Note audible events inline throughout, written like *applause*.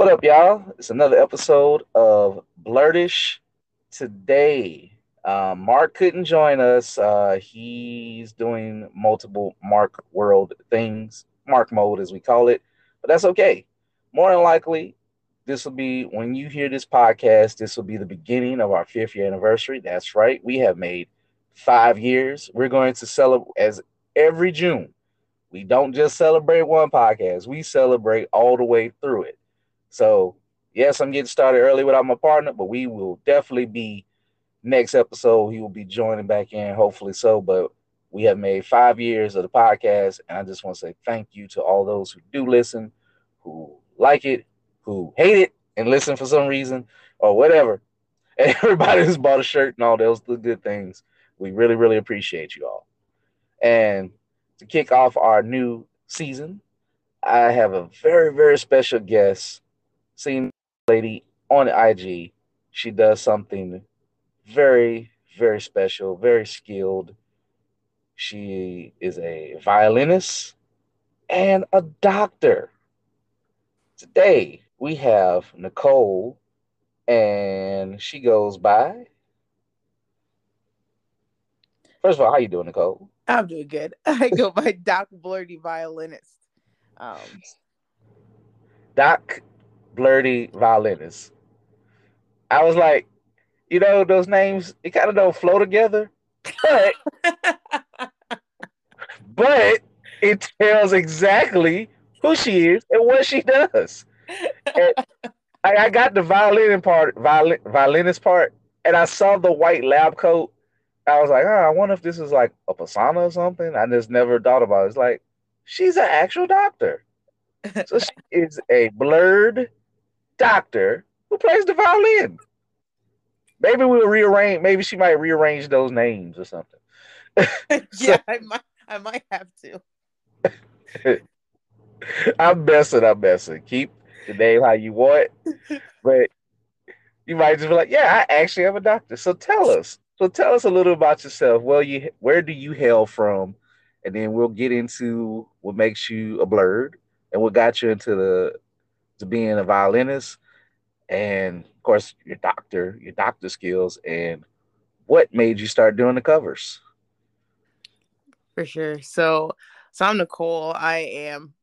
What up, y'all? It's another episode of Blerdish today. Um, Mark couldn't join us. Uh, he's doing multiple Mark World things, Mark mode as we call it, but that's okay. More than likely, this will be when you hear this podcast, this will be the beginning of our fifth year anniversary. That's right. We have made five years. We're going to celebrate as every June. We don't just celebrate one podcast, we celebrate all the way through it. So, yes, I'm getting started early without my partner, but we will definitely be next episode. He will be joining back in, hopefully so. But we have made five years of the podcast, and I just want to say thank you to all those who do listen, who like it, who hate it and listen for some reason or whatever. *laughs* Everybody who's bought a shirt and all those good things. We really, really appreciate you all. And to kick off our new season, I have a very, very special guest, seen lady on IG. She does something very, very special, very skilled. She is a violinist and a doctor. Today we have Nicole, and she goes by. First of all, how you doing, Nicole? I'm doing good. *laughs* I go by Doc Blerdy Violinist. Um, Doc Blerdy Violinist. I was like, you know, those names, it kind of don't flow together, but *laughs* but it tells exactly who she is and what she does. And I, I got the violin part, violin, violinist part, and I saw the white lab coat. I was like, oh, I wonder if this is like a persona or something. I just never thought about it. It's like she's an actual doctor. So she *laughs* is a blerd doctor who plays the violin. Maybe we'll rearrange. Maybe she might rearrange those names or something. *laughs* yeah, I might. I might have to. *laughs* I'm messing. I'm messing. Keep the name how you want, but you might just be like, "Yeah, I actually am a doctor." So tell us. So tell us a little about yourself. Well, you where do you hail from, and then we'll get into what makes you a blerd and what got you into the being a violinist, and of course your doctor, your doctor skills, and what made you start doing the covers. For sure. So, so I'm Nicole. I am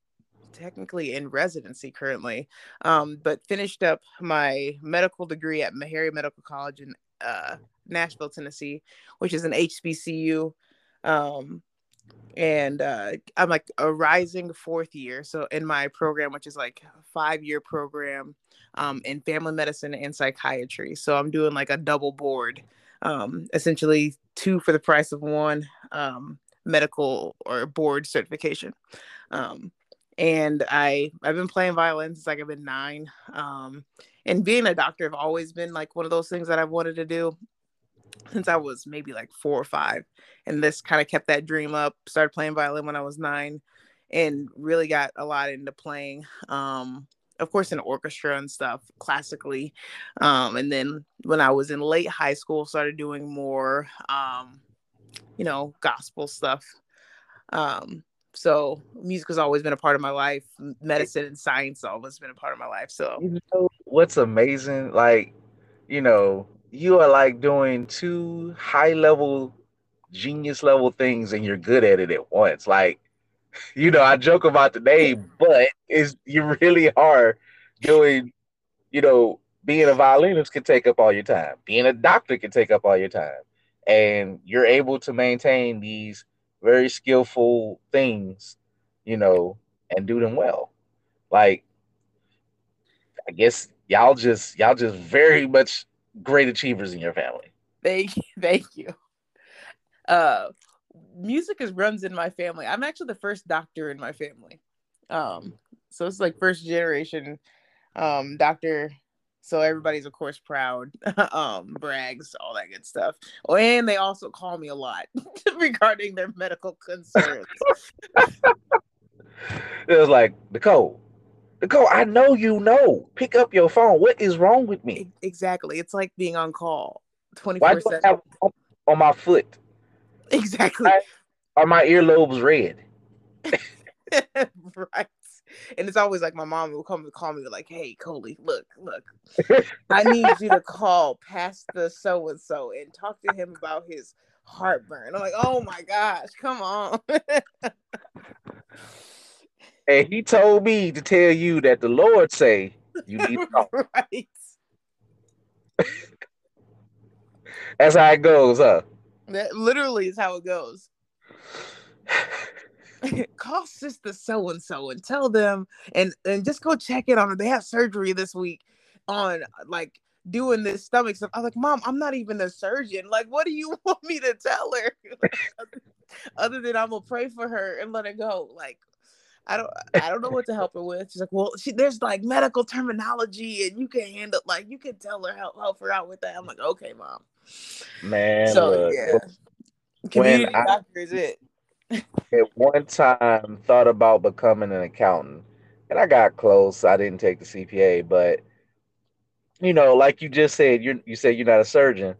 technically in residency currently, um, but finished up my medical degree at Meharry Medical College in uh, Nashville, Tennessee, which is an HBCU. Um, and uh, I'm like a rising fourth year. So in my program, which is like a five year program um, in family medicine and psychiatry. So I'm doing like a double board, um, essentially two for the price of one um, medical or board certification. Um, and I I've been playing violin since like I've been nine. Um, and being a doctor I've always been like one of those things that I've wanted to do since I was maybe like four or five. And this kind of kept that dream up. Started playing violin when I was nine and really got a lot into playing. Um, of course, in orchestra and stuff classically. Um, and then when I was in late high school, started doing more, um, you know, gospel stuff. Um, so music has always been a part of my life. Medicine and science always been a part of my life. So you know what's amazing? Like, you know, you are like doing two high level genius level things and you're good at it at once. Like, *laughs* you know, I joke about the name, but is you really are doing, you know, being a violinist can take up all your time. Being a doctor can take up all your time. And you're able to maintain these very skillful things, you know, and do them well. Like, I guess y'all just y'all just very much great achievers in your family. Thank you. *laughs* Thank you. Uh, music is runs in my family. I'm actually the first doctor in my family. Um, so it's like first generation um, doctor. So everybody's of course proud, *laughs* um, brags, all that good stuff. Oh, and they also call me a lot *laughs* regarding their medical concerns. it was like Nicole, Nicole, I know you know. Pick up your phone. What is wrong with me? Exactly. It's like being on call 24 7. On my foot. *laughs* Exactly. are my earlobes red? *laughs* right. and it's always like my mom will come and call me like, "Hey, Coley, look, look, *laughs* I need you to call past the so and so and talk to him about his heartburn." I'm like, "Oh my gosh, come on." And he told me to tell you that the Lord say you need to talk. right. *laughs* That's how it goes, huh? That literally is how it goes. *laughs* call sister so and so and tell them and and just go check in on them. They have surgery this week on like doing this stomach stuff. I was like, Mom, I'm not even a surgeon. Like, what do you *laughs* want me to tell her? other than I'm gonna pray for her and let her go. Like, I don't I don't know what to help her with. She's like, Well, she there's like medical terminology and you can handle like you can tell her help help her out with that. I'm like, okay, mom. Man, so look, yeah. Community doctor is it *laughs* at one time thought about becoming an accountant and I got close. I didn't take the CPA, but you know, like you just said, you you said you're not a surgeon.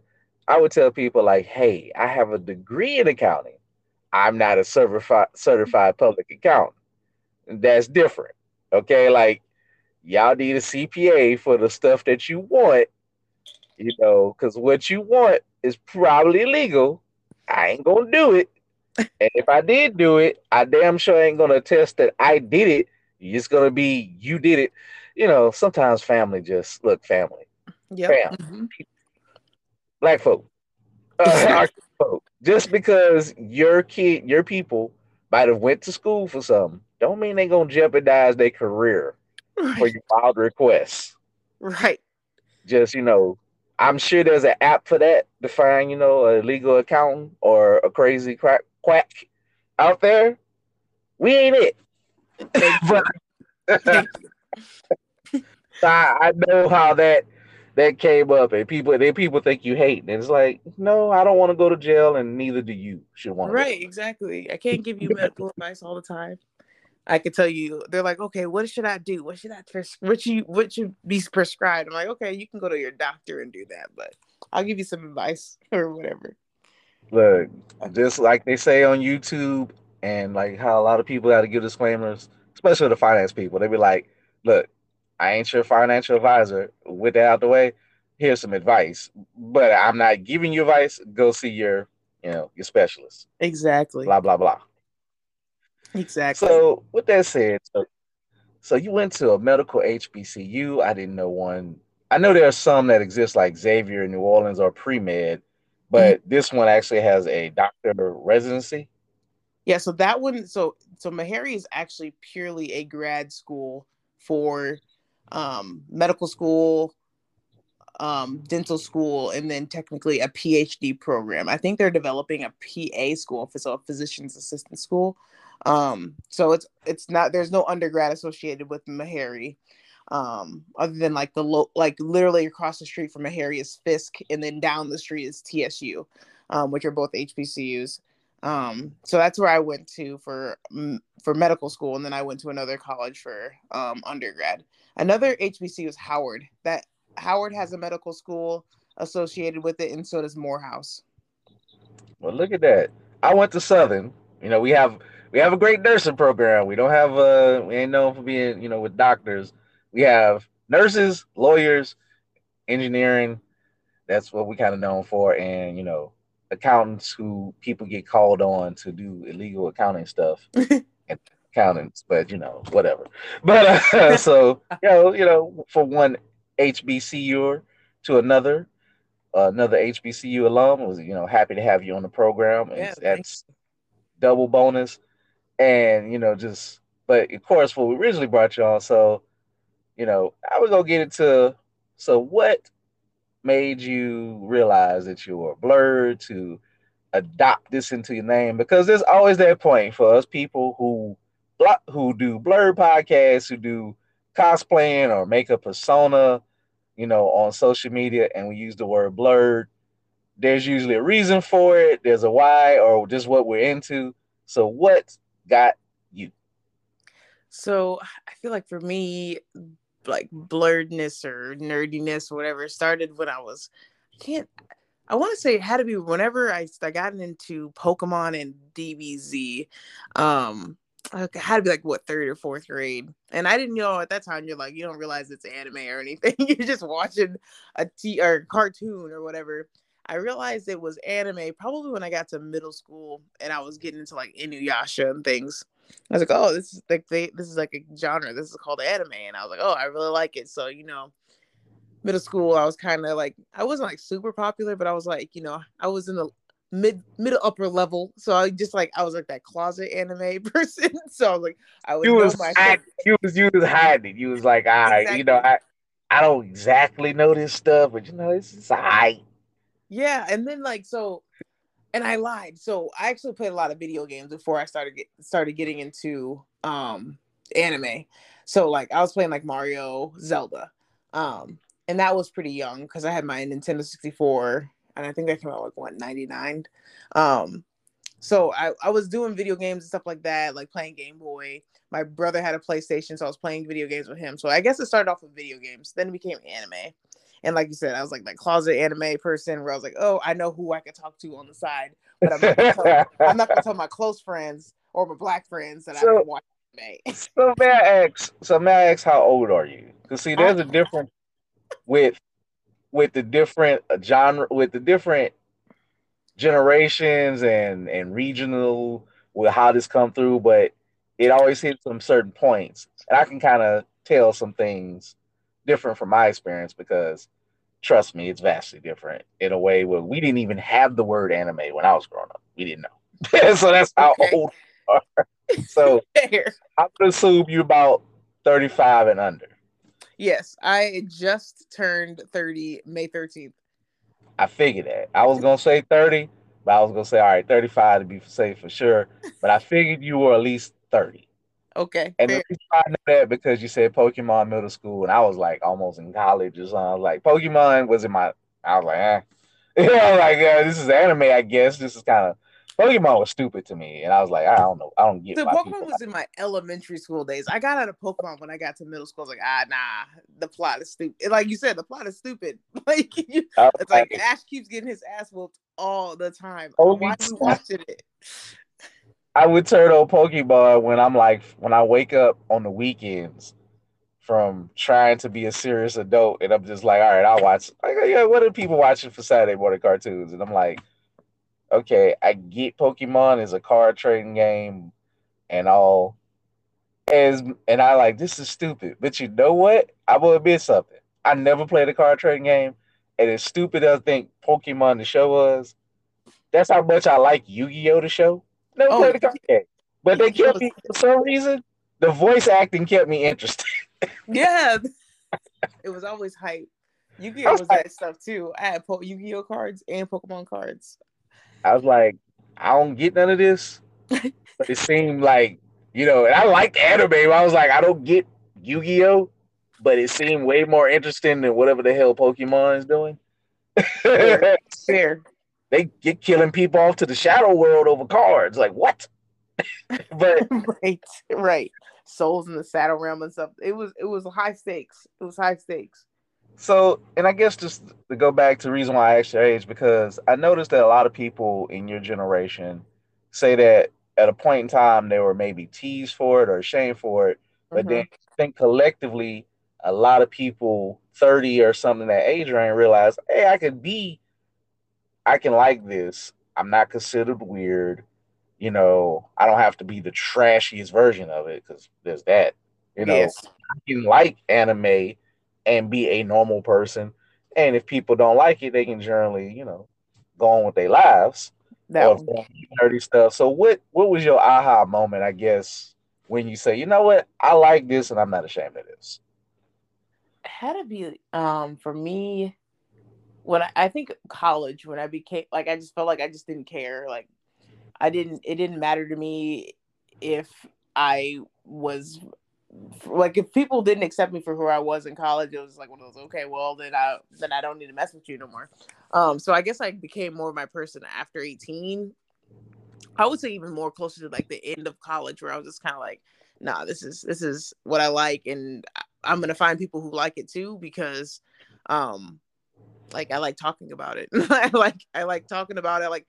I would tell people like, "Hey, I have a degree in accounting. I'm not a certified certified public accountant. That's different." Okay, like y'all need a CPA for the stuff that you want, you know, because what you want is probably illegal. I ain't gonna do it *laughs* and if I did do it, I damn sure ain't gonna attest that I did it. It's gonna be you did it. You know, sometimes family just look family. Yeah. Mm-hmm. Black folk. Uh, *laughs* folk. Just because your kid, your people might have went to school for something, don't mean they're gonna jeopardize their career right. for your wild requests. Right. Just you know, I'm sure there's an app for that to find, you know, a legal accountant or a crazy crack quack out there, we ain't it. but *laughs* I, I know how that that came up, and people then people think you hate, and it's like, no, I don't want to go to jail, and neither do you should want. Right, exactly. I can't give you medical advice all the time. I can tell you, they're like, okay, what should I do? What should I pres- what you what should be prescribed? I'm like, okay, you can go to your doctor and do that, but I'll give you some advice *laughs* or whatever. Look, just like they say on YouTube, and like how a lot of people got to give disclaimers, especially the finance people. They be like, "Look, I ain't your financial advisor. With that out the way, here's some advice, but I'm not giving you advice. Go see your, you know, your specialist." Exactly. Blah blah blah. Exactly. So with that said, so, so you went to a medical HBCU. I didn't know one. I know there are some that exist like Xavier in New Orleans or pre med, but mm-hmm. this one actually has a doctor residency. Yeah, so that one, so so Meharry is actually purely a grad school for um, medical school, um, dental school, and then technically a PhD program. I think they're developing a PA school, so a physician's assistant school. Um, so it's it's not there's no undergrad associated with Meharry um, other than like the lo- like literally across the street from Meharry is Fisk, and then down the street is TSU, um, which are both HBCUs. Um, so that's where I went to for for medical school, and then I went to another college for um, undergrad. Another HBCU is Howard. That Howard has a medical school associated with it, and so does Morehouse. Well, look at that. I went to Southern. You know, we have we have a great nursing program. We don't have a we ain't known for being you know with doctors, we have nurses, lawyers, engineering. That's what we kind of known for, and you know, accountants who people get called on to do illegal accounting stuff. *laughs* and accountants, but you know, whatever. But uh, *laughs* so you know, you know, for one HBCU to another, uh, another HBCU alum was you know happy to have you on the program. Yeah, that's double bonus, and you know just. But of course, what we originally brought you on, so you know, I was gonna get into so what made you realize that you were blerd to adopt this into your name because there's always that point for us people who block who do blerd podcasts, who do cosplaying or make a persona, you know, on social media, and we use the word blerd There's usually a reason for it. There's a why, or just what we're into. So, what got you? So, I feel like for me, like blerdness or nerdiness or whatever started when I was I can't I want to say it had to be whenever I, I got into Pokemon and DBZ. Um okay, had to be like what third or fourth grade, and I didn't know at that time. You're like, you don't realize it's anime or anything. *laughs* you're just watching a t or cartoon or whatever. I realized it was anime probably when I got to middle school and I was getting into like Inuyasha and things. I was like, oh, this is like they, this is like a genre. This is called anime, and I was like, oh, I really like it. So you know, middle school, I was kind of like I wasn't like super popular, but I was like, you know, I was in the mid middle upper level. So I just like I was like that closet anime *laughs* person. so I was like I was you was hiding, *laughs* you was you was hiding. You was like, all right, exactly. you know, I I don't exactly know this stuff, but you know, this is I. Yeah, and then like so and I lied. So I actually played a lot of video games before I started get, started getting into um anime. So like I was playing like Mario, Zelda. Um and that was pretty young because I had my Nintendo 64 and I think that came out like what 99. Um so I, I was doing video games and stuff like that, like playing Game Boy. My brother had a PlayStation, so I was playing video games with him. So I guess it started off with video games, then it became anime. And like you said, I was like that closet anime person where I was like, oh, I know who I can talk to on the side, but I'm not gonna tell, *laughs* I'm not gonna tell my close friends or my black friends that so, I watch anime. *laughs* so may I ask? So may I ask how old are you? Because see, there's a difference with with the different genre with the different generations and and regional with how this come through, but it always hits some certain points, and I can kind of tell some things different from my experience because trust me, it's vastly different in a way where we didn't even have the word anime when I was growing up. We didn't know. *laughs* so that's how okay. old *laughs* So I would assume you're about 35 and under. Yes, I just turned 30 May 13th. I figured that. I was gonna say 30, but I was gonna say all right, 35 to be safe for sure. But I figured you were at least 30. Okay. And reason I know that because you said Pokemon middle school, and I was like almost in college or something. I was like, Pokemon was in my. I was like, eh. *laughs* You know, like uh, this is anime. I guess this is kind of Pokemon was stupid to me, and I was like, I don't know, I don't get. The Pokemon was in my elementary school days. I got out of Pokemon when I got to middle school. I was like, ah, nah, the plot is stupid. Like you said, the plot is stupid. *laughs* Like you, it's like Ash keeps getting his ass whooped all the time. Why are we watching it? I would turn on Pokemon when I'm like when I wake up on the weekends from trying to be a serious adult, and I'm just like, all right, I'll watch. Like, oh, yeah, what are people watching for Saturday morning cartoons? And I'm like, okay, I get Pokemon is a card trading game and all. As and I like this is stupid, but you know what? I will admit something. I never played a card trading game, and as stupid as I think Pokemon the show was, that's how much I like Yu Gi Oh the show. Never oh, played a card game, but they kept me for some reason. The voice acting kept me interested. *laughs* yeah, it was always hype. Yu-Gi-Oh was, was that stuff too. I had po- Yu-Gi-Oh cards and Pokemon cards. I was like, I don't get none of this. *laughs* but it seemed like, you know, and I liked anime. I was like, I don't get Yu-Gi-Oh, but it seemed way more interesting than whatever the hell Pokemon is doing. Fair. *laughs* Fair they get killing people off to the shadow world over cards. Like what? *laughs* but *laughs* right, right. Souls in the shadow realm and stuff. It was it was high stakes. It was high stakes. So, and I guess just to go back to the reason why I asked your age, because I noticed that a lot of people in your generation say that at a point in time they were maybe teased for it or ashamed for it, but mm-hmm. then I think collectively a lot of people 30 or something that age range realize, hey, I could be I can like this. I'm not considered weird. You know, I don't have to be the trashiest version of it because there's that. You know, yes. I can like anime and be a normal person. And if people don't like it, they can generally, you know, go on with their lives. That nerdy stuff. So what what was your aha moment, I guess, when you say, you know what, I like this and I'm not ashamed of this? It had to be um for me when I, I think college when I became like I just felt like I just didn't care like I didn't it didn't matter to me if I was like if people didn't accept me for who I was in college, it was like one of those okay, well then I then I don't need to mess with you no more. Um, so I guess I became more of my person after eighteen. I would say even more closer to like the end of college, where I was just kind of like, nah, this is this is what I like, and I'm gonna find people who like it too because, um, like I like talking about it. *laughs* I like I like talking about it, like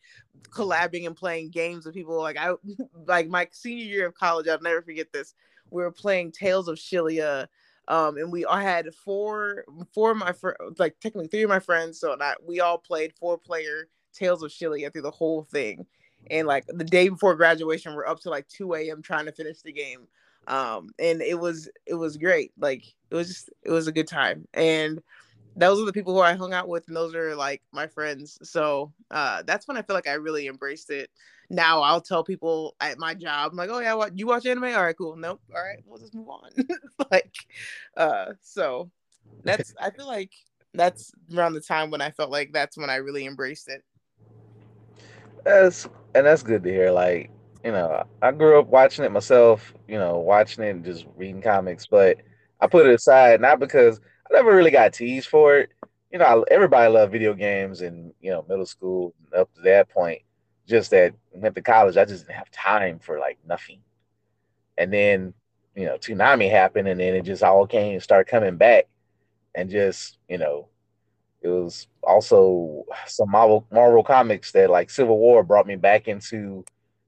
collabing and playing games with people. Like I *laughs* like my senior year of college, I'll never forget this. We were playing Tales of Xillia. Um, and we all had four four of my like technically three of my friends, so not we all played four player Tales of Xillia through the whole thing. And like the day before graduation, we're up to like 2 a.m. trying to finish the game. Um, and it was it was great. Like it was just it was a good time. And those are the people who I hung out with, and those are like my friends. So uh, that's when I feel like I really embraced it. Now I'll tell people at my job, I'm like, "Oh yeah, what you watch anime? All right, cool. Nope. All right, we'll just move on." *laughs* like, uh, so that's *laughs* I feel like that's around the time when I felt like that's when I really embraced it. That's and that's good to hear. Like, you know, I grew up watching it myself, you know, watching it and just reading comics, but I put it aside not because I never really got teased for it. You know, everybody loved video games in, you know, middle school up to that point. Just that went to college, I just didn't have time for like nothing. And then, you know, Toonami happened and then it just all came, and start coming back and just, you know, it was also some Marvel Marvel comics that like Civil War brought me back into,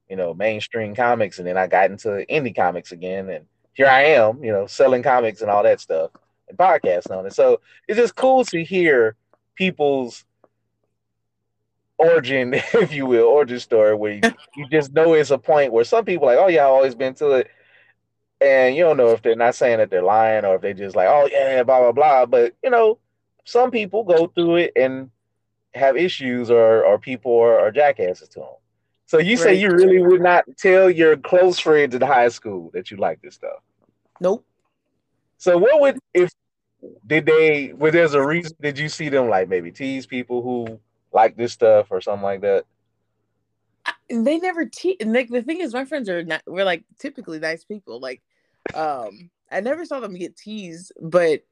you know, mainstream comics, and then I got into indie comics again, and here I am, you know, selling comics and all that stuff and podcasting on it. So it's just cool to hear people's origin, *laughs* if you will, origin story, where you, *laughs* you just know it's a point where some people like, oh yeah, I've always been to it. And you don't know if they're not saying that they're lying or if they just like, oh yeah, blah blah blah. But you know, some people go through it and have issues or or people are, are jackasses to them. So you say you really would not tell your close friends in high school that you like this stuff? Nope. So what would if did they was there's a reason did you see them like maybe tease people who like this stuff or something like that? They never tease. Like the thing is, my friends are not. We're like typically nice people. Like, um, I never saw them get teased, but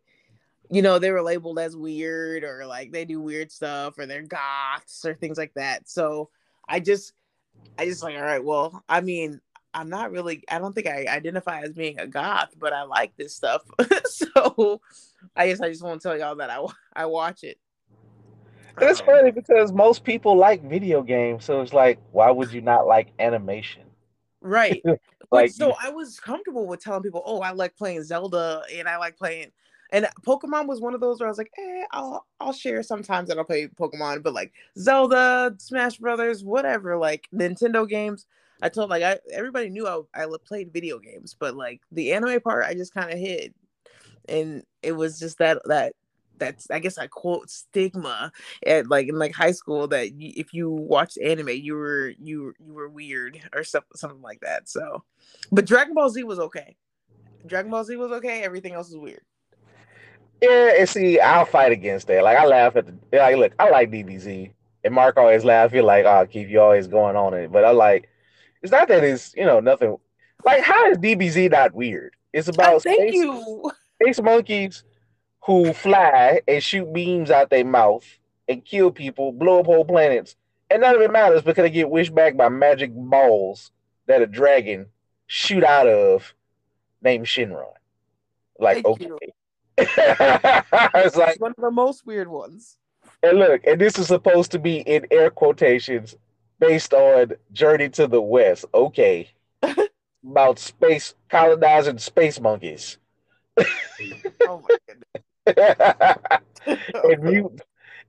you know, they were labeled as weird or like they do weird stuff or they're goths or things like that. So I just, I just like, all right, well, I mean, I'm not really, I don't think I identify as being a goth, but I like this stuff. *laughs* so I guess I just want to tell y'all that I, I watch it. It's um, funny because most people like video games. So it's like, why would you not like animation? Right. *laughs* like, so I was comfortable with telling people, oh, I like playing Zelda and I like playing and Pokemon was one of those where I was like, eh, I'll I'll share sometimes that I'll play Pokemon, but like Zelda, Smash Brothers, whatever, like Nintendo games. I told like I everybody knew I I played video games, but like the anime part I just kind of hid. And it was just that that that's I guess I quote stigma at like in like high school that if you watched anime you were you you were weird or something something like that. So, but Dragon Ball Z was okay. Dragon Ball Z was okay. Everything else was weird. Yeah, and see, I'll fight against that. Like I laugh at the like, look, I like DBZ, and Mark always laugh. Feel like, oh, keep you always going on it, but I like. It's not that it's you know nothing. Like, how is DBZ not weird? It's about thank space, you. space monkeys who fly and shoot beams out their mouth and kill people, blow up whole planets, and none of it matters because they get wished back by magic balls that a dragon shoot out of, named Shenron. Like, thank okay. *laughs* It's like one of the most weird ones. And look, and this is supposed to be in air quotations based on Journey to the West. Okay. *laughs* About space colonizing space monkeys. oh my goodness. *laughs* and, mut-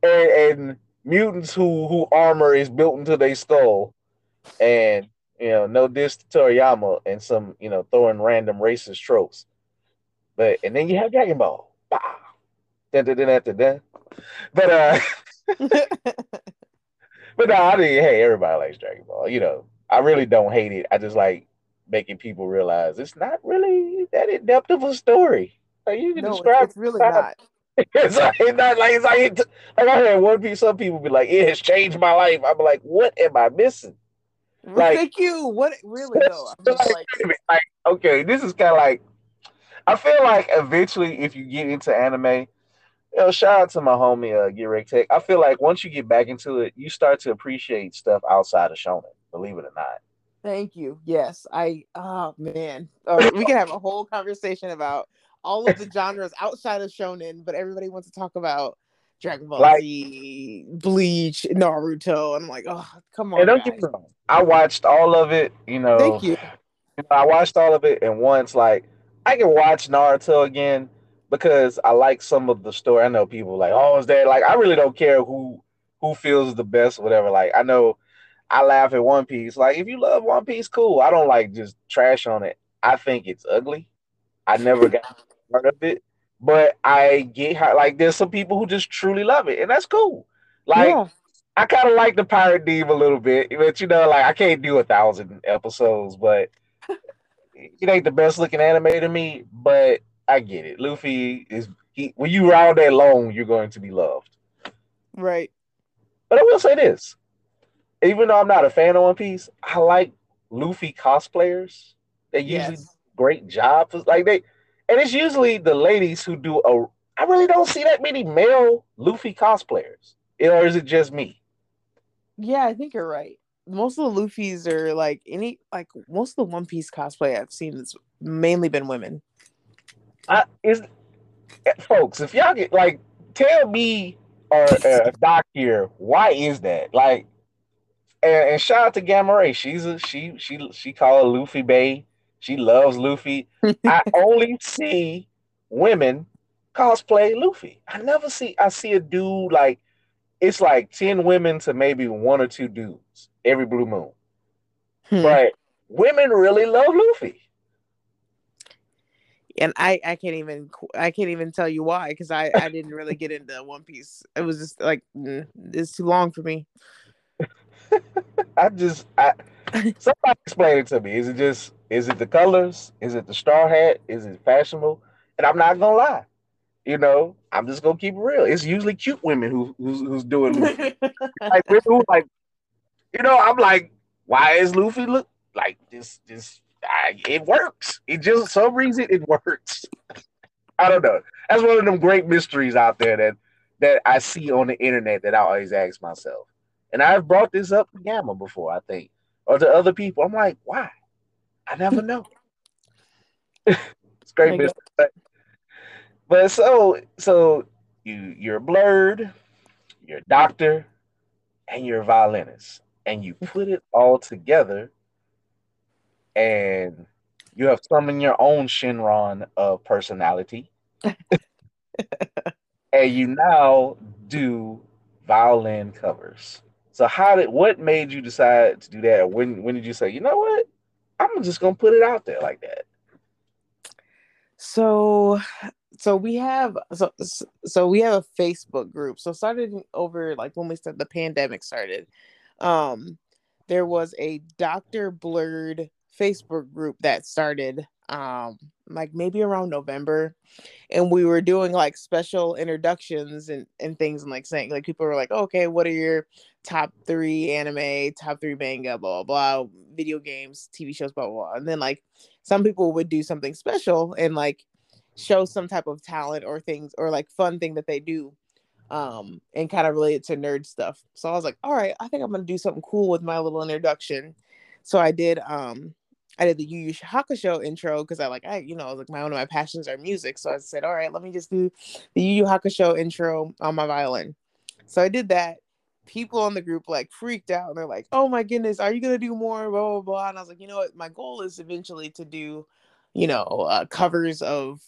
and, and mutants who who armor is built into their skull. And you know, no diss to Toriyama and some, you know, throwing random racist tropes. But and then you have Dragon Ball. Dun, dun, dun, dun, dun. But uh *laughs* but no, I mean, hey, everybody likes Dragon Ball. You know, I really don't hate it. I just like making people realize it's not really that in depth of a story. Like you can no, describe it's really not. *laughs* it's like it's not like it's like, like I heard one piece. Some people be like, "It has changed my life." I'm like, "What am I missing?" Like, Thank you. What really *laughs* though? Like, like, like, okay, this is kind of like I feel like eventually, if you get into anime, you know, shout out to my homie uh, Get Tech. I feel like once you get back into it, you start to appreciate stuff outside of shonen. Believe it or not. Thank you. Yes, I. Oh man, we can have a whole conversation about all of the *laughs* genres outside of shonen, but everybody wants to talk about Dragon Ball like, Z, Bleach, Naruto. I'm like, oh, come on. Don't get me wrong. I watched all of it. You know, thank you. I watched all of it, and once like I can watch Naruto again because I like some of the story. I know people like, oh, is that like I really don't care who who feels the best, whatever. Like I know I laugh at One Piece. Like if you love One Piece, cool. I don't like just trash on it. I think it's ugly. I never got *laughs* part of it but I get how like there's some people who just truly love it, and that's cool. Like yeah. I kind of like the Pirate Deep a little bit, but you know, like I can't do a thousand episodes, but *laughs* it ain't the best looking anime to me. But I get it. Luffy is he when you ride that long, you're going to be loved. Right. But I will say this. Even though I'm not a fan of One Piece, I like Luffy cosplayers. They usually yes. great jobs. Like they and it's usually the ladies who do a. I really don't see that many male Luffy cosplayers, or is it just me? Yeah, I think you're right. Most of the Luffy's are like any like most of the One Piece cosplay I've seen has mainly been women. I is folks, if y'all get like tell me or uh, Doc here, why is that? Like, and, and shout out to Gamma Ray. She's a she she she called Luffy Bay. She loves Luffy. I *laughs* only see women cosplay Luffy. I never see I see a dude like it's like 10 women to maybe one or two dudes every blue moon. Hmm. But women really love Luffy. And I, I can't even I can't even tell you why because I, I didn't really get into One Piece. It was just like mm, it's too long for me. *laughs* I just I somebody explain it to me. Is it just is it the colors? Is it the straw hat? Is it fashionable? And I'm not gonna lie. You know, I'm just gonna keep it real. It's usually cute women who who's, who's doing *laughs* like who like, you know, I'm like, why is Luffy look like this? This I, it works. It just some reason it works. I don't know. That's one of them great mysteries out there that that I see on the internet that I always ask myself. And I've brought this up to Gamma before, I think, or to other people. I'm like, why? I never know. it's great business. But, but so so you you're blerd, you're a doctor, and you're a violinist. And you put it all together and you have summoned your own Shenron of personality. *laughs* and you now do violin covers. So how did what made you decide to do that? When when did you say, you know what? I'm just gonna put it out there like that. So, so we have so so we have a Facebook group. So started over like when we said the pandemic started. Um, there was a Doctor Blerd Facebook group that started um like maybe around November and we were doing like special introductions and, and things and like saying like people were like okay what are your top three anime top three manga blah blah blah video games tv shows blah blah, blah. and then like some people would do something special and like show some type of talent or things or like fun thing that they do um and kind of related to nerd stuff so i was like all right i think i'm gonna do something cool with my little introduction so i did um I did the Yu Yu Hakusho intro because I like I you know like my one of my passions are music, so I said, all right, let me just do the Yu Yu Hakusho intro on my violin. So I did that. People on the group like freaked out and they're like, "Oh my goodness, are you gonna do more?" Blah blah blah. And I was like, you know what, my goal is eventually to do, you know, uh, covers of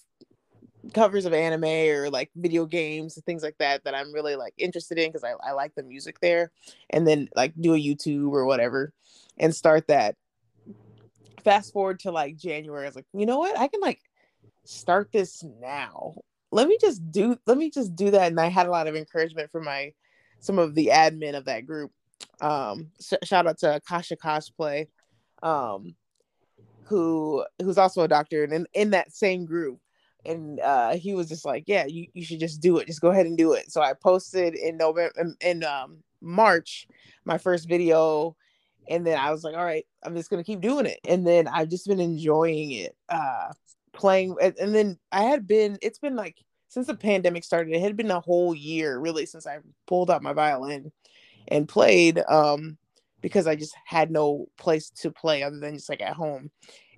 covers of anime or like video games and things like that that I'm really like interested in because I, I like the music there and then like do a YouTube or whatever and start that fast forward to like January, I was like, you know what? I can like start this now. Let me just do let me just do that. And I had a lot of encouragement from my some of the admin of that group. Um sh- shout out to Kasha Cosplay, um, who who's also a doctor and in, in that same group. And uh he was just like, Yeah, you, you should just do it. Just go ahead and do it. So I posted in November in, in um March my first video and then I was like, all right, I'm just gonna keep doing it. And then I've just been enjoying it, uh, playing. And then I had been, it's been like since the pandemic started, it had been a whole year really since I pulled out my violin and played, um, because I just had no place to play other than just like at home.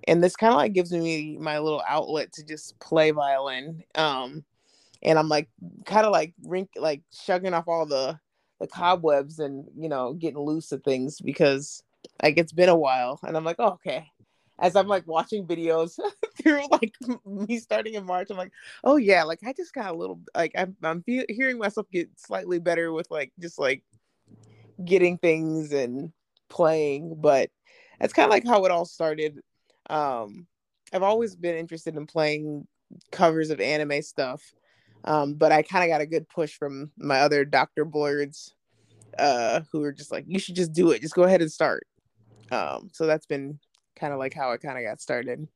And this kind of like gives me my little outlet to just play violin. Um, and I'm like kind of like rink like shugging off all the the cobwebs and you know getting loose of things because like it's been a while. And I'm like oh, okay. As I'm like watching videos *laughs* through like me starting in March, I'm like, oh yeah, like I just got a little like I'm I'm fe- hearing myself get slightly better with like just like getting things and playing, but that's kind of like how it all started. Um, I've always been interested in playing covers of anime stuff, um, but I kind of got a good push from my other Doctor Blerds, uh, who were just like, you should just do it, just go ahead and start. Um, so that's been kind of like how it kind of got started.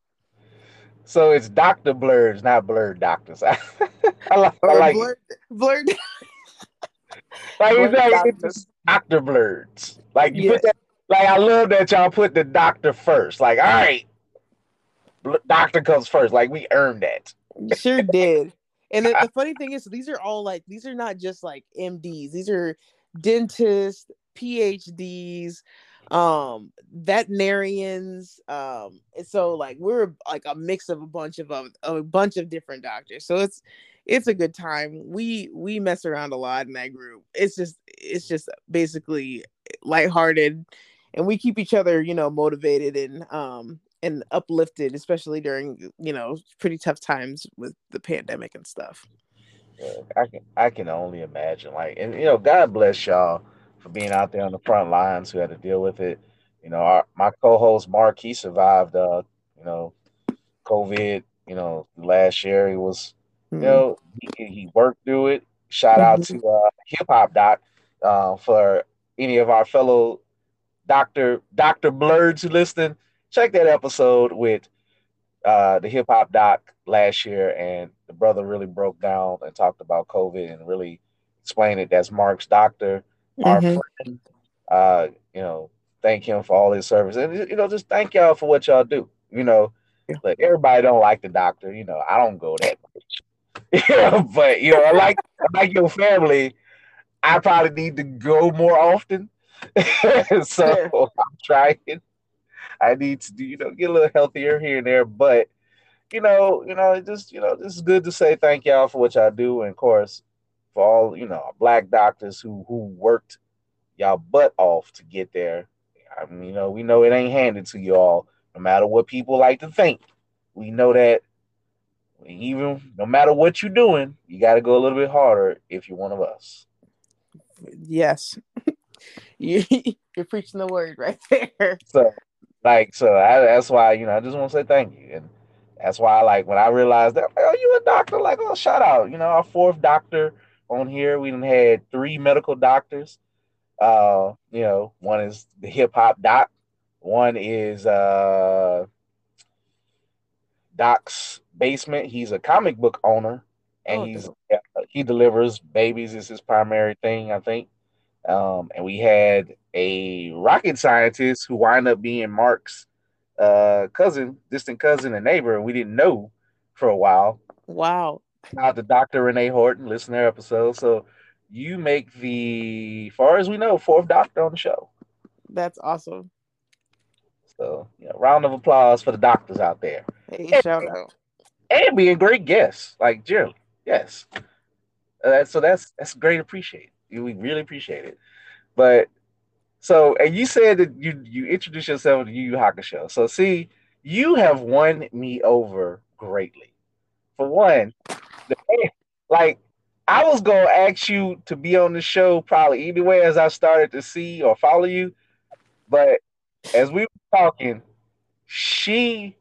So it's Doctor Blurs, not Blerd Doctors. *laughs* I like, I like blurred, blurred. *laughs* like blurred it's Doctor Blurs. Like you put that. Like I love that y'all put the doctor first. Like all right, doctor comes first. Like we earned that. You sure did. And the, *laughs* the funny thing is, these are all like these are not just like MDs. These are dentists, PhDs, um veterinarians um so like we're like a mix of a bunch of, of a bunch of different doctors. So it's it's a good time. We we mess around a lot in that group. It's just it's just basically lighthearted and we keep each other you know motivated and um and uplifted especially during you know pretty tough times with the pandemic and stuff i can i can only imagine like and you know god bless y'all for being out there on the front lines who had to deal with it. You know, our, my co-host Mark, he survived, uh, you know, COVID. You know, last year he was, mm-hmm. you know, he, he, worked through it. Shout mm-hmm. out to uh, Hip Hop Doc uh, for any of our fellow Doctor Doctor blurs who listen. Check that episode with uh, the Hip Hop Doc last year, and the brother really broke down and talked about COVID and really explained it. That's Mark's doctor our mm-hmm. friend. Uh, you know, thank him for all his service, and you know, just thank y'all for what y'all do. You know, yeah. like everybody don't like the doctor. You know, I don't go that much. *laughs* but you know, I like I like your family. I probably need to go more often. *laughs* so I'm trying. I need to do, you know, get a little healthier here and there, but you know, you know, just you know, it's good to say thank y'all for what y'all do, and of course, for all you know black doctors who who worked y'all butt off to get there. I mean, you know, we know it ain't handed to you all, no matter what people like to think. We know that even no matter what you're doing, you got to go a little bit harder if you're one of us. Yes, *laughs* you, you're preaching the word right *laughs* there. So, like, so I, that's why you know I just want to say thank you, and that's why like when I realized that, like, oh, you a doctor? Like, oh, shout out, you know, our fourth doctor on here. We had three medical doctors. Uh, you know, one is the hip hop doc, one is uh Doc's basement. He's a comic book owner, and oh, he's he delivers babies is his primary thing, I think. Um, and we had a rocket scientist who wound up being Mark's uh cousin, distant cousin and neighbor, and we didn't know for a while. Wow out to Dr. Renee Horton, listen to her episode. So you make the, far as we know, fourth doctor on the show. That's awesome. So, you know, round of applause for the doctors out there. Hey, and, shout out. And being great guests, like Jim. Yes. Uh, so that's that's great. Appreciate. We really appreciate it. But so, and you said that you you introduced yourself to Yu Yu Hakusho. So, see, you have won me over greatly. For one, like I was gonna ask you to be on the show probably anyway as I started to see or follow you, but as we were talking, she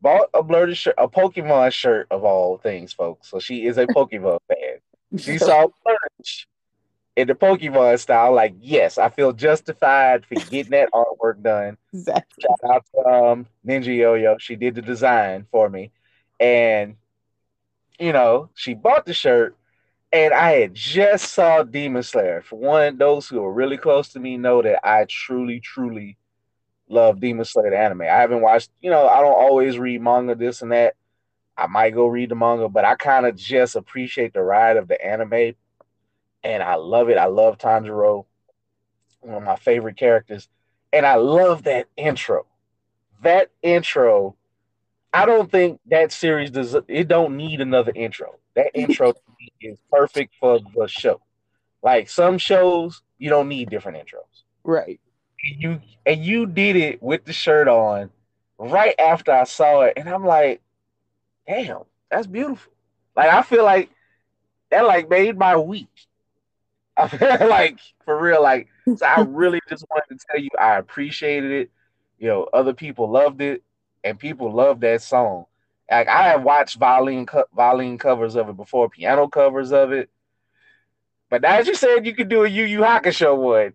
bought a blerd shirt, a Pokemon shirt of all things, folks. So she is a Pokemon fan. *laughs* She saw Blurge in the Pokemon style, like yes, I feel justified for getting that *laughs* artwork done. Exactly. Shout out to um, Ninja Yo Yo. She did the design for me, and you know, she bought the shirt, and I had just saw Demon Slayer. For one, those who are really close to me know that I truly, truly love Demon Slayer the anime. I haven't watched, you know, I don't always read manga, this and that. I might go read the manga, but I kind of just appreciate the ride of the anime, and I love it. I love Tanjiro, one of my favorite characters, and I love that intro. That intro I don't think that series does. It don't need another intro. That *laughs* intro is perfect for the show. Like some shows, you don't need different intros. Right. And you and you did it with the shirt on right after I saw it, and I'm like, damn, that's beautiful. Like I feel like that like made my week. I *laughs* feel like for real, like so I *laughs* really just wanted to tell you I appreciated it. You know, other people loved it, and people loved that song. Like I have watched violin co- violin covers of it before, piano covers of it. But as you said, you could do a Yu Yu Hakusho one.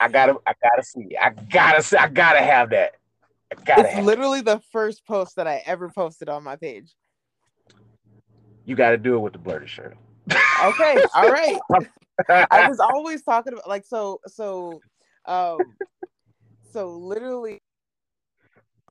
I gotta, I gotta see. I gotta see. I gotta have that. I gotta. It's literally it. the first post that I ever posted on my page. You got to do it with the blurted shirt. okay, all right. *laughs* I *laughs* was always talking about like so so um so literally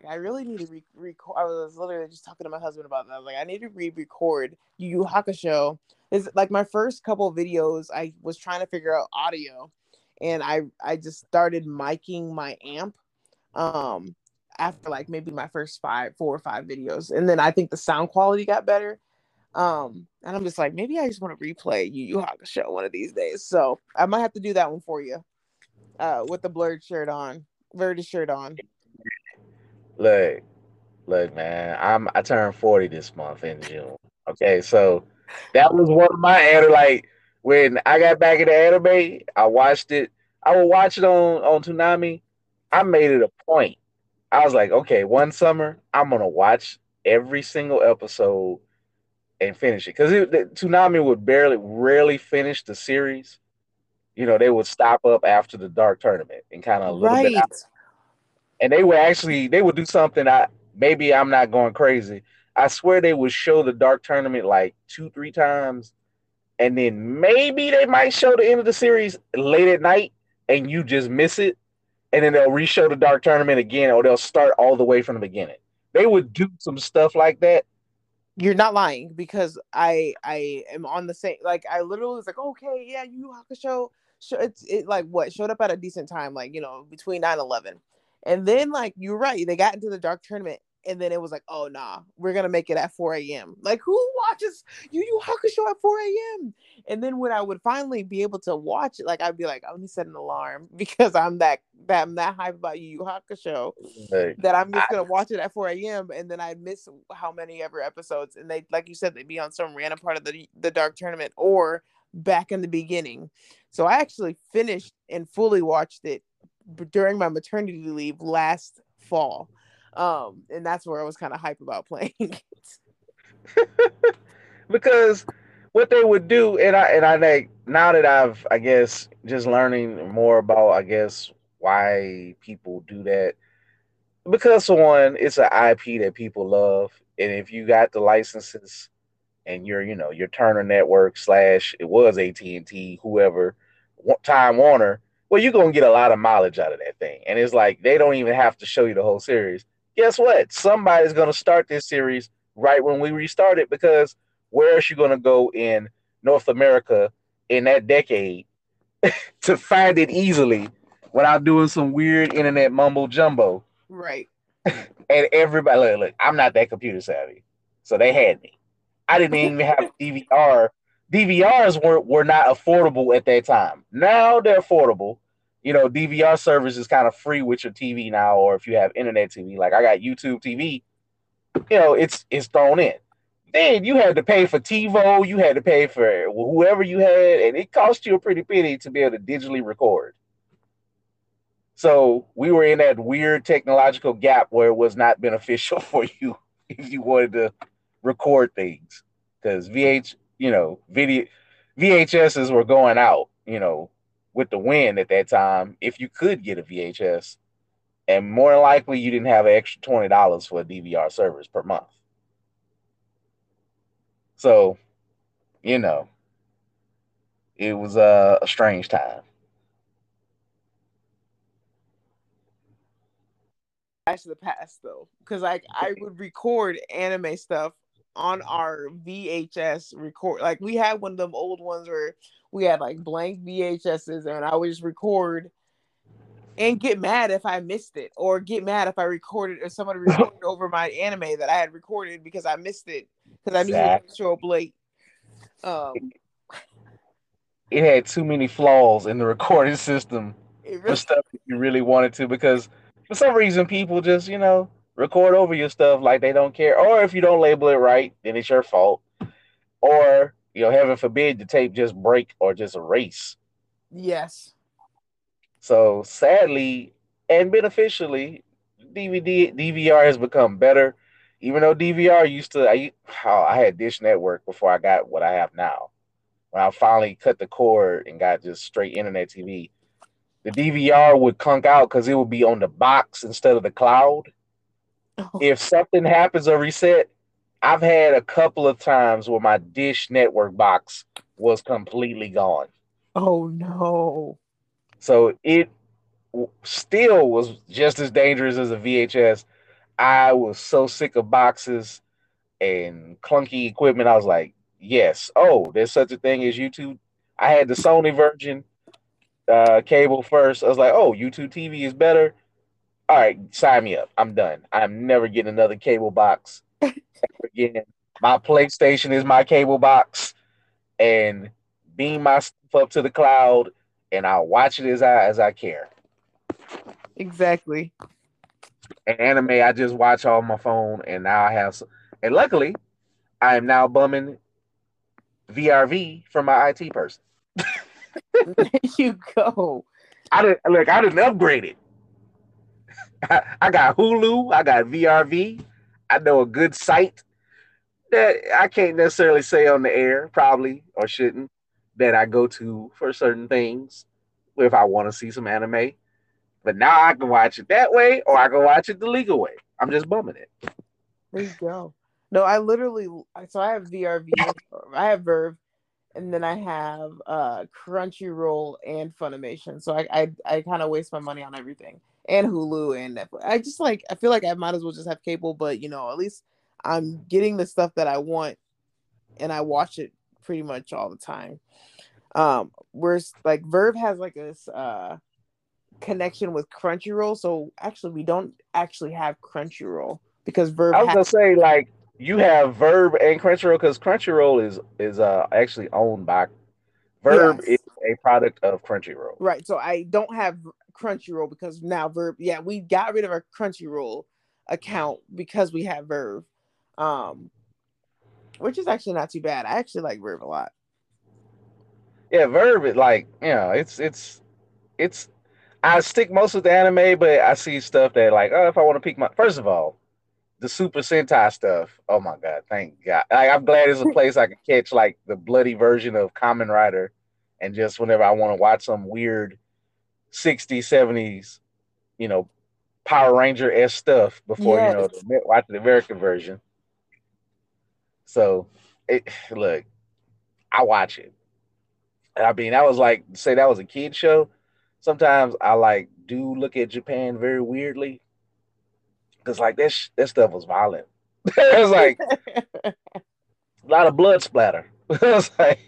I really need to re- record. I was literally just talking to my husband about that. I was like, I need to re-record Yu Yu Hakusho. Is like my first couple videos. I was trying to figure out audio, and I I just started miking my amp. Um, after like maybe my first five, four or five videos, and then I think the sound quality got better. Um, and I'm just like, maybe I just want to replay Yu Yu Hakusho one of these days. So I might have to do that one for you. Uh, with the blerd shirt on, blerd shirt on. Look, look, man, I'm I turned 40 this month in June. Okay, so that was one of my. Like when I got back into anime, I watched it. I would watch it on on Toonami. I made it a point. I was like, okay, one summer I'm gonna watch every single episode and finish it because Toonami would barely, rarely finish the series. You know, they would stop up after the dark tournament and kind of a little right. bit. Out. And they would actually, they would do something. I maybe I'm not going crazy. I swear they would show the dark tournament like two, three times, and then maybe they might show the end of the series late at night, and you just miss it, and then they'll re-show the dark tournament again, or they'll start all the way from the beginning. They would do some stuff like that you're not lying because I I am on the same like I literally was like okay yeah Yu Yu Hakusho. Show it's it like what showed up at a decent time like you know between 9 11 and then like you're right they got into the dark tournament and then it was like, oh nah, we're gonna make it at 4 a.m. Like who watches Yu Yu Hakusho at 4 a.m. And then when I would finally be able to watch it, like I'd be like, oh, let me set an alarm *laughs* because I'm that that I'm that hype about Yu Yu Hakusho hey, that I'm just gonna watch it at 4 a.m. and then I miss how many ever episodes. And they like you said, they'd be on some random part of the the dark tournament or back in the beginning. So I actually finished and fully watched it during my maternity leave last fall um, and that's where I was kind of hype about playing *laughs* because what they would do, and I and I think now that I've I guess just learning more about I guess why people do that. Because one, it's an IP that people love, and if you got the licenses and you're you know your Turner Network slash it was AT and T whoever Time Warner, well you're gonna get a lot of mileage out of that thing, and it's like they don't even have to show you the whole series guess what? Somebody's going to start this series right when we restart it because where is she going to go in North America in that decade *laughs* to find it easily without doing some weird internet mumbo jumbo? Right. *laughs* and everybody, look, look, I'm not that computer savvy. So they had me. I didn't even *laughs* have DVR. DVRs were, were not affordable at that time. Now they're affordable you know, DVR service is kind of free with your TV now, or if you have internet TV, like I got YouTube TV, you know, it's it's thrown in. Then you had to pay for TiVo, you had to pay for whoever you had, and it cost you a pretty penny to be able to digitally record. So we were in that weird technological gap where it was not *laughs* beneficial for you if you wanted to record things, because VH, you know, video VHSs were going out, you know, with the win at that time if you could get a VHS. And more likely you didn't have an extra twenty dollars for a DVR service per month. So, you know, it was a, a strange time. Back to the past though, because like I would record anime stuff on our VHS record. Like we had one of them old ones where we had like blank VHSs, and I would just record and get mad if I missed it, or get mad if I recorded or somebody *laughs* recorded over my anime that I had recorded because I missed it because I knew exactly. it show up late. Um, it had too many flaws in the *laughs* recording system it for stuff that you really wanted to because for some reason people just you know record over your stuff like they don't care. Or if you don't label it right then it's your fault. Or you know heaven forbid the tape just break or just erase. Yes. so sadly and beneficially dvd dvr has become better. Even though dvr used to i oh, i had dish network before i got what i have now. When i finally cut the cord and got just straight internet tv the dvr would clunk out because it would be on the box instead of the cloud Oh, *laughs* if something happens or reset, I've had a couple of times where my Dish Network box was completely gone. oh no. So it still was just as dangerous as a VHS. I was so sick of boxes and clunky equipment. I was like, yes, oh, there's such a thing as YouTube. I had the Sony version uh, cable first. I was like, oh, YouTube TV is better. All right, sign me up. I'm done. I'm never getting another cable box again. My PlayStation is my cable box, and beam my stuff up to the cloud, and I'll watch it as I as I care. Exactly. And anime, I just watch on my phone, and now I have. And luckily, I am now bumming VRV from my IT person. *laughs* there you go. I didn't look. I didn't upgrade it. I, *laughs* I got Hulu. I got VRV. I know a good site that I can't necessarily say on the air, probably or shouldn't, that I go to for certain things if I want to see some anime. But now I can watch it that way, or I can watch it the legal way. I'm just bumming it. There you go. No, I literally so I have VRV, I have Verve, and then I have uh Crunchyroll and Funimation. So I I, I kind of waste my money on everything. And Hulu and Netflix. I just like I feel like I might as well just have cable, but you know, at least I'm getting the stuff that I want and I watch it pretty much all the time. Um whereas like Verve has like this uh connection with Crunchyroll. So actually we don't actually have Crunchyroll because Verve I was has gonna say like you have Verve and Crunchyroll because Crunchyroll is is uh actually owned by Verve Yes. A product of Crunchyroll. Right. So I don't have Crunchyroll because now Verve. Yeah, we got rid of our Crunchyroll account because we have Verve, um, which is actually not too bad. I actually like Verve a lot. Yeah, Verve is like, you know, it's it's it's I stick most of the anime, but I see stuff that like, oh, if I want to pick my first of all, the Super Sentai stuff. Oh my god, thank God. Like, I'm glad it's a *laughs* place I can catch like the bloody version of Kamen Rider and just whenever I want to watch some weird 60s, 70s, you know, Power Ranger s stuff before you know Yes. the, watch the American version. So it look, I watch it. And I mean, that was like say that was a kid show. Sometimes I like do look at Japan very weirdly because like that sh- that stuff was violent. *laughs* it was like *laughs* a lot of blood splatter. *laughs* it was like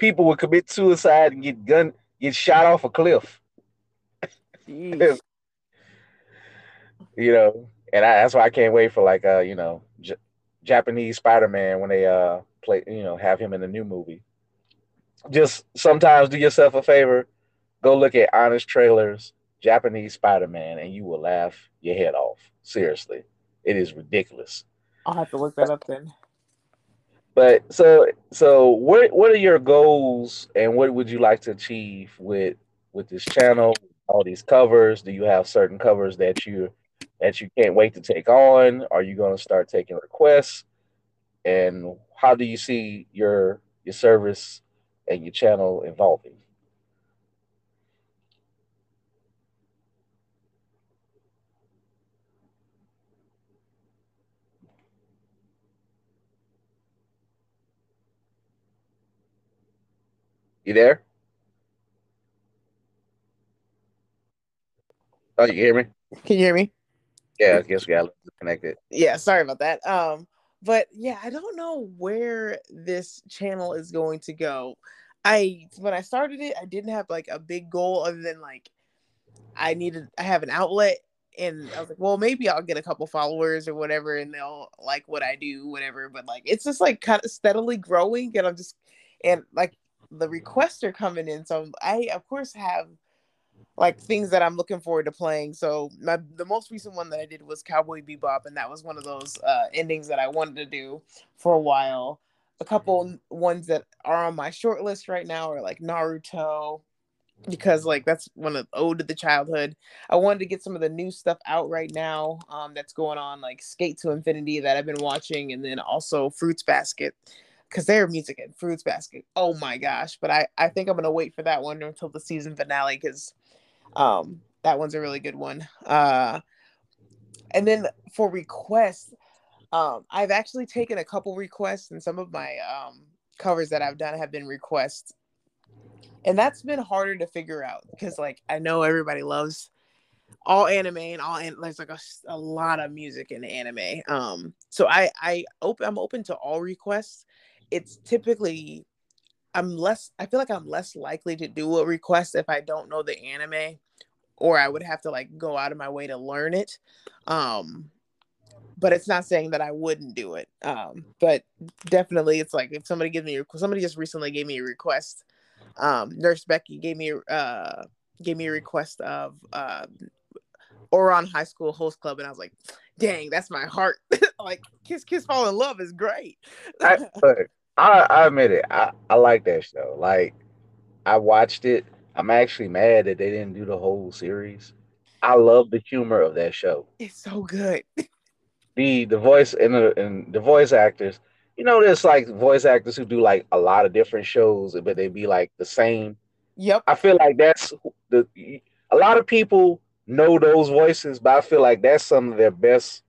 people would commit suicide and get gun get shot off a cliff. *laughs* You know, and I, that's why I can't wait for like uh you know J- Japanese Spider Man when they uh play you know have him in the new movie. Just sometimes do yourself a favor, go look at honest trailers, Japanese Spider Man, and you will laugh your head off. Seriously, it is ridiculous. I'll have to look that up then. But so so what what are your goals and what would you like to achieve with with this channel? All these covers. Do you have certain covers that you that you can't wait to take on? Are you going to start taking requests? And how do you see your your service and your channel evolving? You there? Oh, you hear me? Can you hear me? Yeah, I guess we got disconnected. Yeah, sorry about that. Um, but yeah, I don't know where this channel is going to go. I when I started it, I didn't have like a big goal other than like I needed I have an outlet and I was like, well, maybe I'll get a couple followers or whatever, and they'll like what I do, whatever. But like, it's just like kind of steadily growing, and I'm just and like the requests are coming in, so I of course have like things that I'm looking forward to playing. So my the most recent one that I did was Cowboy Bebop, and that was one of those uh, endings that I wanted to do for a while. A couple ones that are on my short list right now are like Naruto, because like that's one of ode to the childhood. I wanted to get some of the new stuff out right now um, that's going on, like SK8 the Infinity that I've been watching, and then also Fruits Basket because their music in Fruits Basket. Oh my gosh! But I I think I'm gonna wait for that one until the season finale because um that one's a really good one. Uh, and then for requests, um, I've actually taken a couple requests, and some of my um covers that I've done have been requests and that's been harder to figure out because like i know everybody loves all anime and all and there's like a, a lot of music in anime um so i i open i'm open to all requests it's typically i'm less i feel like i'm less likely to do a request if i don't know the anime or i would have to like go out of my way to learn it um but it's not saying that i wouldn't do it um but definitely it's like if somebody gives me somebody just recently gave me a request um, Nurse Becky gave me uh, gave me a request of uh, Ouran High School Host Club, and I was like, "Dang, that's my heart!" *laughs* like, Kiss Kiss Fall in Love is great. I, *laughs* I, I admit it. I, I like that show. Like, I watched it. I'm actually mad that they didn't do the whole series. I love the humor of that show. It's so good. *laughs* the the voice and the and the voice actors you know, there's like voice actors who do like a lot of different shows, but they be like the same. Yep. I feel like that's the a lot of people know those voices, but I feel like that's some of their best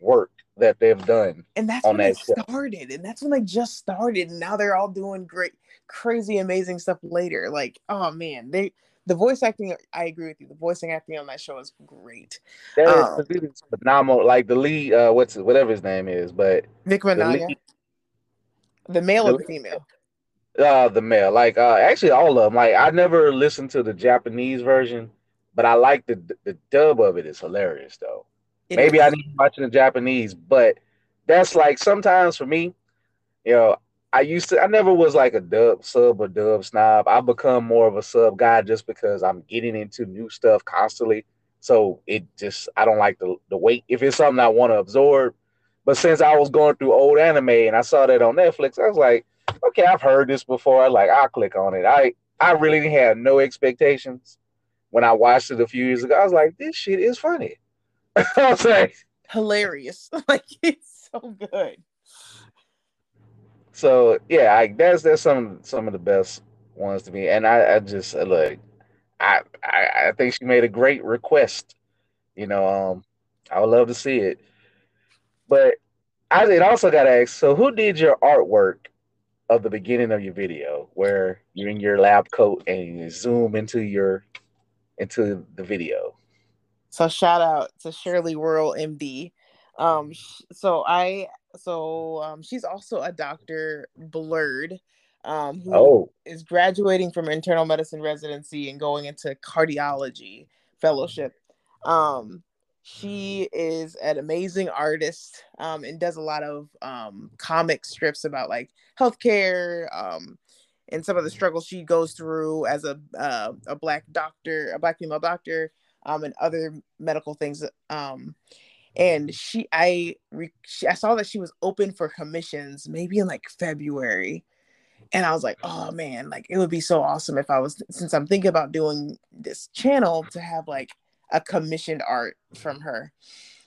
work that they've done. And that's when that they started, and that's when they just started, and now they're all doing great, crazy, amazing stuff later. Like, oh man, they the voice acting. I agree with you. The voicing acting on that show is great. That um, is phenomenal. Like the lead, uh, what's whatever his name is, but Vic Mignogna. The male the, or the female? Uh, the male. Like, uh, actually, all of them. Like, I never listened to the Japanese version, but I like the the dub of it. Is hilarious though. It Maybe is. I need to watch the Japanese, but that's like sometimes for me, you know, I used to. I never was like a dub sub or dub snob. I become more of a sub guy just because I'm getting into new stuff constantly. So it just I don't like the the wait. If it's something I want to absorb, but since I was going through old anime and I saw that on Netflix, I was like, okay, I've heard this before. I like I'll click on it. I I really had no expectations when I watched it a few years ago. I was like, this shit is funny. I was like, hilarious. *laughs* like it's so good. So yeah, I that's that's some some of the best ones to me. And I, I just look, I, I I think she made a great request. You know, um, I would love to see it. But I did also got to ask. So, who did your artwork of the beginning of your video, where you're in your lab coat and you zoom into your into the video? So, shout out to Shirley Whirl, MD. Um, so I so um, she's also a doctor, blerd. Um, who oh. is graduating from internal medicine residency and going into cardiology fellowship. Um, she is an amazing artist um, and does a lot of um, comic strips about like healthcare um, and some of the struggles she goes through as a uh, a black doctor, a black female doctor, um, and other medical things. Um, and she, I, re- she, I saw that she was open for commissions maybe in like February, and I was like, oh man, like it would be so awesome if I was since I'm thinking about doing this channel to have like a commissioned art from her.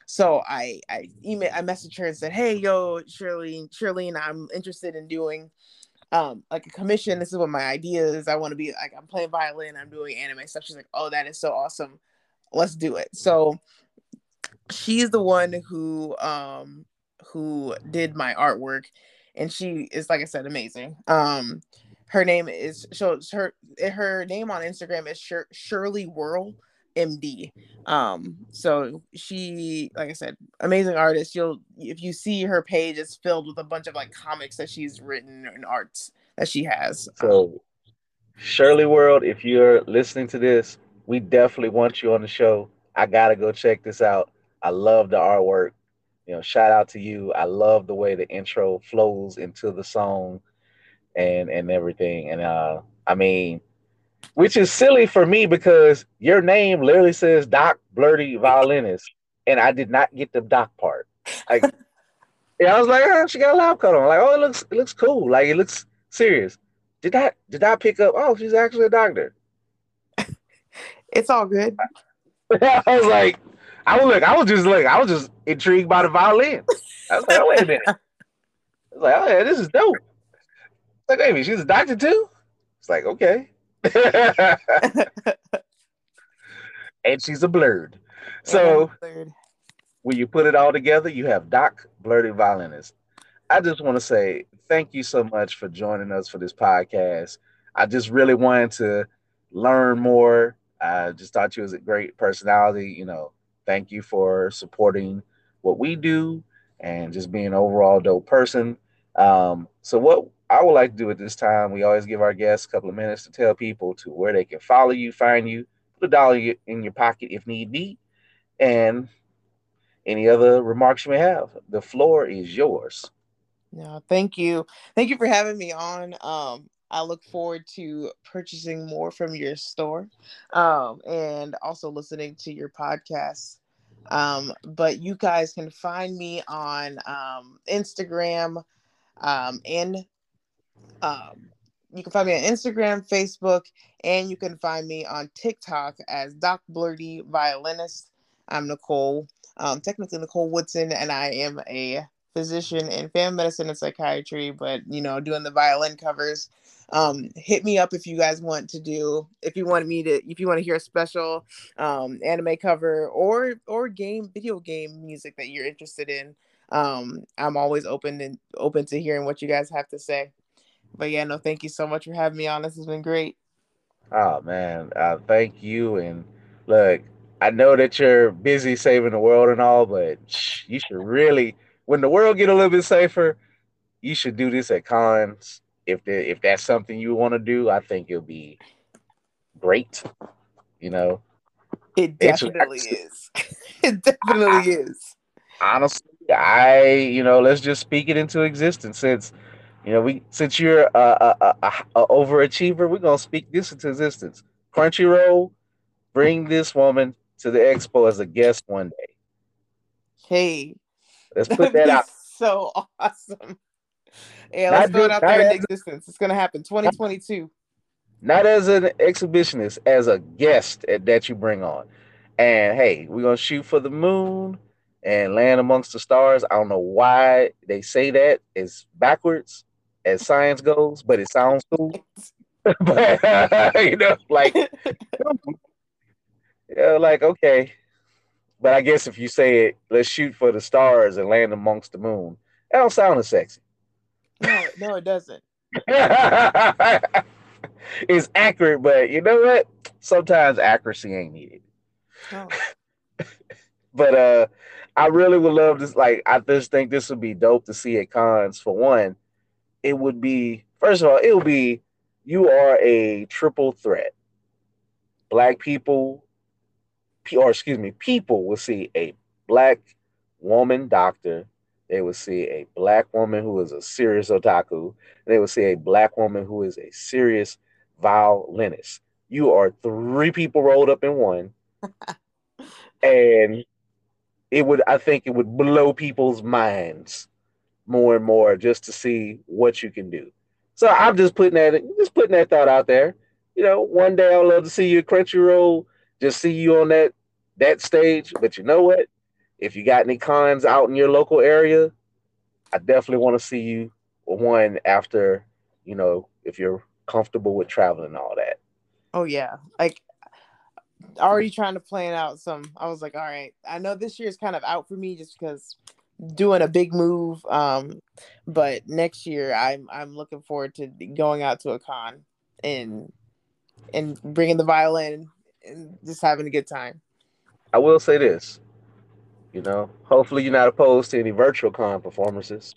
So I I email I messaged her and said, Hey yo, Shirley, Shirley, I'm interested in doing um like a commission. This is what my idea is. I want to be like I'm playing violin, I'm doing anime stuff. She's like, Oh, that is so awesome. Let's do it. So she's the one who um who did my artwork and she is like I said amazing. Um her name is so her her name on Instagram is Shir- Shirley Whirl MD. Um, so she, like I said, amazing artist. You'll if you see her page, it's filled with a bunch of like comics that she's written and arts that she has. So um, Shirley Whirl, if you're listening to this, we definitely want you on the show. I gotta go check this out. I love the artwork. You know, shout out to you. I love the way the intro flows into the song and and everything. And uh I mean, which is silly for me because your name literally says Doc Blerdy Violinist, and I did not get the Doc part. Like, *laughs* yeah, I was like, oh, she got a lab coat on. Like, oh, it looks it looks cool. Like, it looks serious. Did that did I pick up? Oh, she's actually a doctor. It's all good. *laughs* I was like, I was like, I was just like, I was just intrigued by the violin. I was like, oh, wait a minute. I was like, oh yeah, this is dope. Like, wait a minute, she's a doctor too? It's like, okay. *laughs* and she's a blerd. So blerd. when you put it all together, you have Doc Blerdy Violinist. I just want to say thank you so much for joining us for this podcast. I just really wanted to learn more. I just thought you was a great personality. You know, thank you for supporting what we do and just being an overall dope person. Um, so what I would like to do at this time, we always give our guests a couple of minutes to tell people to where they can follow you, find you, put a dollar in your pocket if need be, and any other remarks you may have. The floor is yours. Yeah, thank you. Thank you for having me on. Um, I look forward to purchasing more from your store um, and also listening to your podcast. Um, but you guys can find me on um, Instagram um, and um, you can find me on Instagram, Facebook, and you can find me on TikTok as Doc Blerdy Violinist. I'm Nicole, um, technically Nicole Woodson, and I am a physician in family medicine and psychiatry, but you know, doing the violin covers. Um, hit me up if you guys want to do if you want me to if you want to hear a special um, anime cover or or game video game music that you're interested in. Um, I'm always open and open to hearing what you guys have to say but yeah, no, thank you so much for having me on. This has been great. Oh man, uh, thank you. And look, I know that you're busy saving the world and all, but you should really, when the world get a little bit safer, you should do this at cons. If the, if that's something you want to do, I think it'll be great. You know, it definitely is. *laughs* it definitely is. Honestly, I you know, let's just speak it into existence since you know, we since you're a, a, a, a overachiever, we're gonna speak this into existence. Crunchyroll, bring this woman to the expo as a guest one day. Hey, let's *laughs* put that out. So awesome. Yeah, let's throw it out there in existence. It's gonna happen 2022. Not as an exhibitionist, as a guest that you bring on. And hey, we're gonna shoot for the moon and land amongst the stars. I don't know why they say that. It's backwards as science goes, but it sounds cool. *laughs* *laughs* but uh, you know, like, yeah, like okay. But I guess if you say it, let's shoot for the stars and land amongst the moon. That don't sound as sexy. No, no, it doesn't. *laughs* it's accurate, but you know what? Sometimes accuracy ain't needed. Oh. *laughs* but uh I really would love this. Like, I just think this would be dope to see at cons. For one, it would be first of all, it would be you are a triple threat. Black people, or excuse me, people will see a black woman doctor. They will see a black woman who is a serious otaku. They will see a black woman who is a serious violinist. You are three people rolled up in one. *laughs* and it would, I think it would blow people's minds more and more just to see what you can do. So I'm just putting that just putting that thought out there. You know, one day I'd love to see you Crunchyroll, just see you on that that stage. But you know what? If you got any cons out in your local area, I definitely want to see you one after, you know, if you're comfortable with traveling and all that. Oh yeah. Like already trying to plan out some I was like, all right, I know this year is kind of out for me just because doing a big move. Um, but next year, I'm I'm looking forward to going out to a con and and bringing the violin and just having a good time. I will say this, you know, hopefully you're not opposed to any virtual con performances.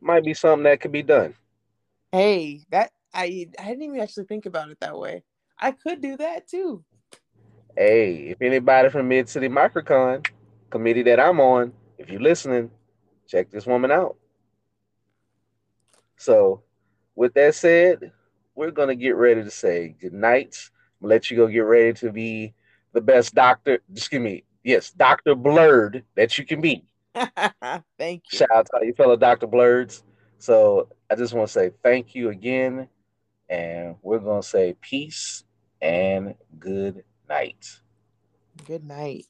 Might be something that could be done. Hey, that I I didn't even actually think about it that way. I could do that too. Hey, if anybody from Mid City Microcon committee that I'm on, if you're listening, check this woman out. So, with that said, we're gonna get ready to say good night. Let you go get ready to be the best doctor. Excuse me, yes, Doctor Blerd that you can be. *laughs* thank you. Shout out to all you fellow Doctor Blerds. So I just want to say thank you again, and we're gonna say peace and good night. Good night.